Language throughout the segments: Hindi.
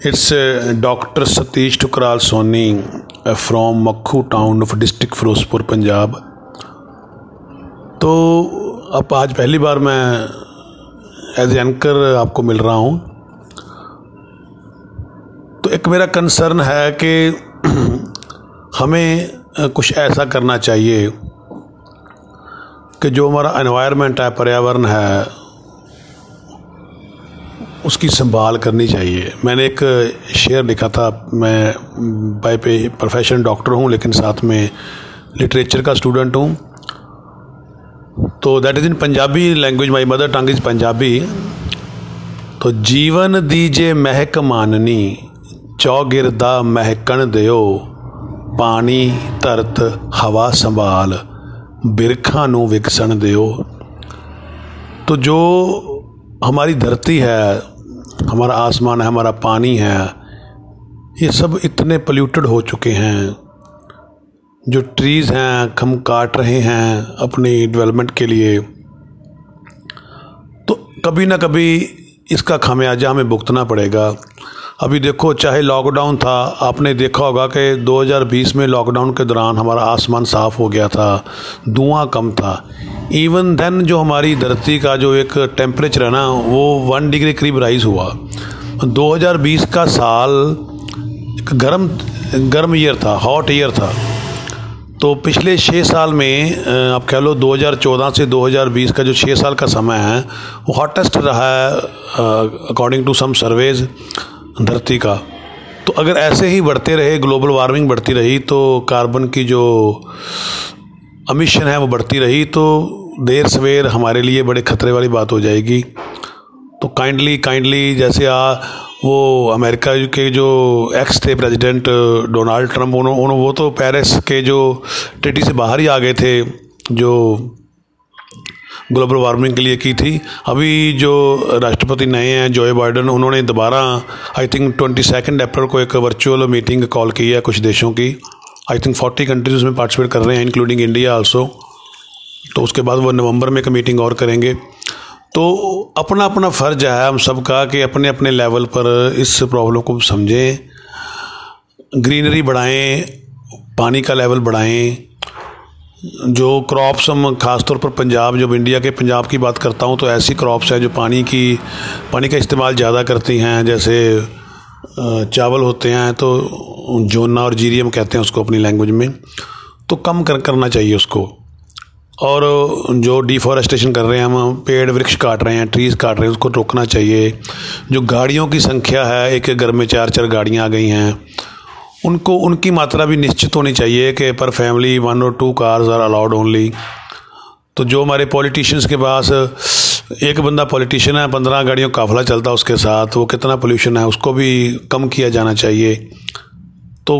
It's uh, Dr. Satish Tukral Soni uh, from Makhu town of district Firozpur Punjab तो अब आज पहली बार मैं एज एंकर आपको मिल रहा हूँ तो एक मेरा कंसर्न है कि हमें uh, कुछ ऐसा करना चाहिए कि जो हमारा एनवायरनमेंट है पर्यावरण है उसकी संभाल करनी चाहिए मैंने एक शेयर लिखा था मैं बाई पे प्रोफेशनल डॉक्टर हूँ लेकिन साथ में लिटरेचर का स्टूडेंट हूँ तो that is in Punjabi language my mother tongue is Punjabi तो जीवन दीजे महक माननी चौगिरदा महकन ਦਿਓ पानी धरत हवा संभाल बिरखा ਨੂੰ ਵਿਕਸਣ ਦਿਓ तो जो हमारी धरती है, हमारा आसमान है, हमारा पानी है, ये सब इतने पोल्यूटेड हो चुके हैं। जो ट्रीज़ हैं, हम काट रहे हैं अपनी डेवलपमेंट के लिए। तो कभी ना कभी इसका खामियाजा हमें भुगतना पड़ेगा। अभी देखो, चाहे लॉकडाउन था, आपने देखा होगा कि 2020 में लॉकडाउन के दौरान हमारा आसमान साफ़ हो गया था, धुआँ कम था। इवन देन जो हमारी धरती का जो एक टेम्परेचर है ना, वो वन डिग्री करीब राइज हुआ। 2020 का साल गर्म गर्म ईयर था हॉट ईयर था। तो पिछले छः साल में आप कह लो 2014 से 2020 का जो छः साल का समय है, वो हॉटेस्ट रहा है अकॉर्डिंग टू सम सर्वेज धरती का। तो अगर ऐसे ही बढ़ते रहे ग्लोबल वार्मिंग बढ़ती रही तो कार्बन की जो अमिशन है वो बढ़ती रही तो देर सवेर हमारे लिए बड़े खतरे वाली बात हो जाएगी। तो काइंडली काइंडली जैसे आ, वो अमेरिका के जो एक्स थे प्रेसिडेंट डोनाल्ड ट्रंप उन्होंने वो तो पेरिस के जो टेटी से बाहर ही आ गए थे, जो ग्लोबल वार्मिंग के लिए की थी। अभी जो राष्ट्रपति नए हैं जोए बाइडन उन्होंने दोबारा I think twenty second April को एक वर्चुअल मीटिंग कॉल की है कुछ देशों की। आई थिंक फोर्टी कंट्रीज़ उसमें पार्टिसिपेट कर रहे हैं इंक्लूडिंग इंडिया आल्सो तो उसके बाद वो नवंबर में एक मीटिंग और करेंगे। तो अपना अपना फ़र्ज़ है हम सबका कि अपने अपने लेवल पर इस प्रॉब्लम को समझें। ग्रीनरी बढ़ाएँ, पानी का लेवल बढ़ाएँ। जो क्रॉप्स हम ख़ासतौर पर पंजाब, जब इंडिया के पंजाब की बात करता हूँ तो ऐसी क्रॉप्स हैं जो पानी की, पानी का इस्तेमाल ज़्यादा करती हैं, जैसे चावल होते हैं तो जोना और जीरियम कहते हैं उसको अपनी लैंग्वेज में तो कम कर, करना चाहिए उसको। और जो डिफॉरेस्टेशन कर रहे हैं, हम पेड़ वृक्ष काट रहे हैं ट्रीज़ काट रहे हैं, उसको रोकना चाहिए। जो गाड़ियों की संख्या है एक घर में चार चार गाड़ियाँ आ गई हैं उनको, उनकी मात्रा भी निश्चित होनी चाहिए कि पर फैमिली वन और two cars are allowed only तो जो हमारे पॉलिटिशियंस के पास, एक बंदा पॉलिटिशियन है, पंद्रह गाड़ियों काफिला चलता है उसके साथ, वो कितना पोल्यूशन है, उसको भी कम किया जाना चाहिए। तो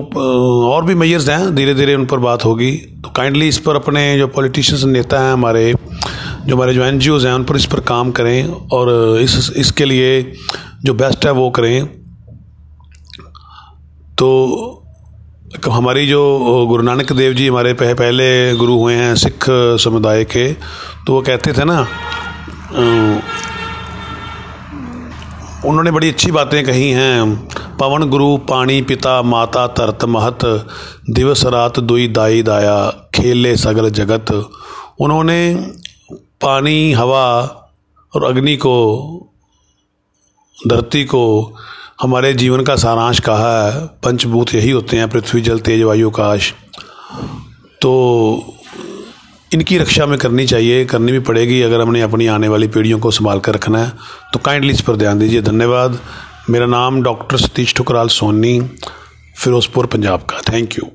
और भी मैयर्स हैं धीरे धीरे उन पर बात होगी। तो काइंडली इस पर अपने जो पॉलिटिशियंस नेता हैं हमारे, जो हमारे जो एन हैं, उन पर इस पर काम करें और इस, इसके लिए जो बेस्ट है वो करें। तो हमारी जो गुरु नानक देव जी हमारे पहले गुरु हुए हैं सिख समुदाय के तो वो कहते थे ना उन्होंने बड़ी अच्छी बातें कही हैं। पवन गुरु पानी पिता, माता तरत महत, दिवस रात दुई दाई दाया, खेले सगल जगत। उन्होंने पानी हवा और अग्नि को, धरती को हमारे जीवन का सारांश कहा है, पंचभूत यही होते हैं, पृथ्वी, जल, तेज, वायु आकाश तो इनकी रक्षा में करनी चाहिए, करनी भी पड़ेगी, अगर हमने अपनी आने वाली पीढ़ियों को संभाल कर रखना है तो काइंडली इस पर ध्यान दीजिए। धन्यवाद। मेरा नाम डॉक्टर सतीश ठुकराल सोनी, फिरोजपुर, पंजाब का। Thank you.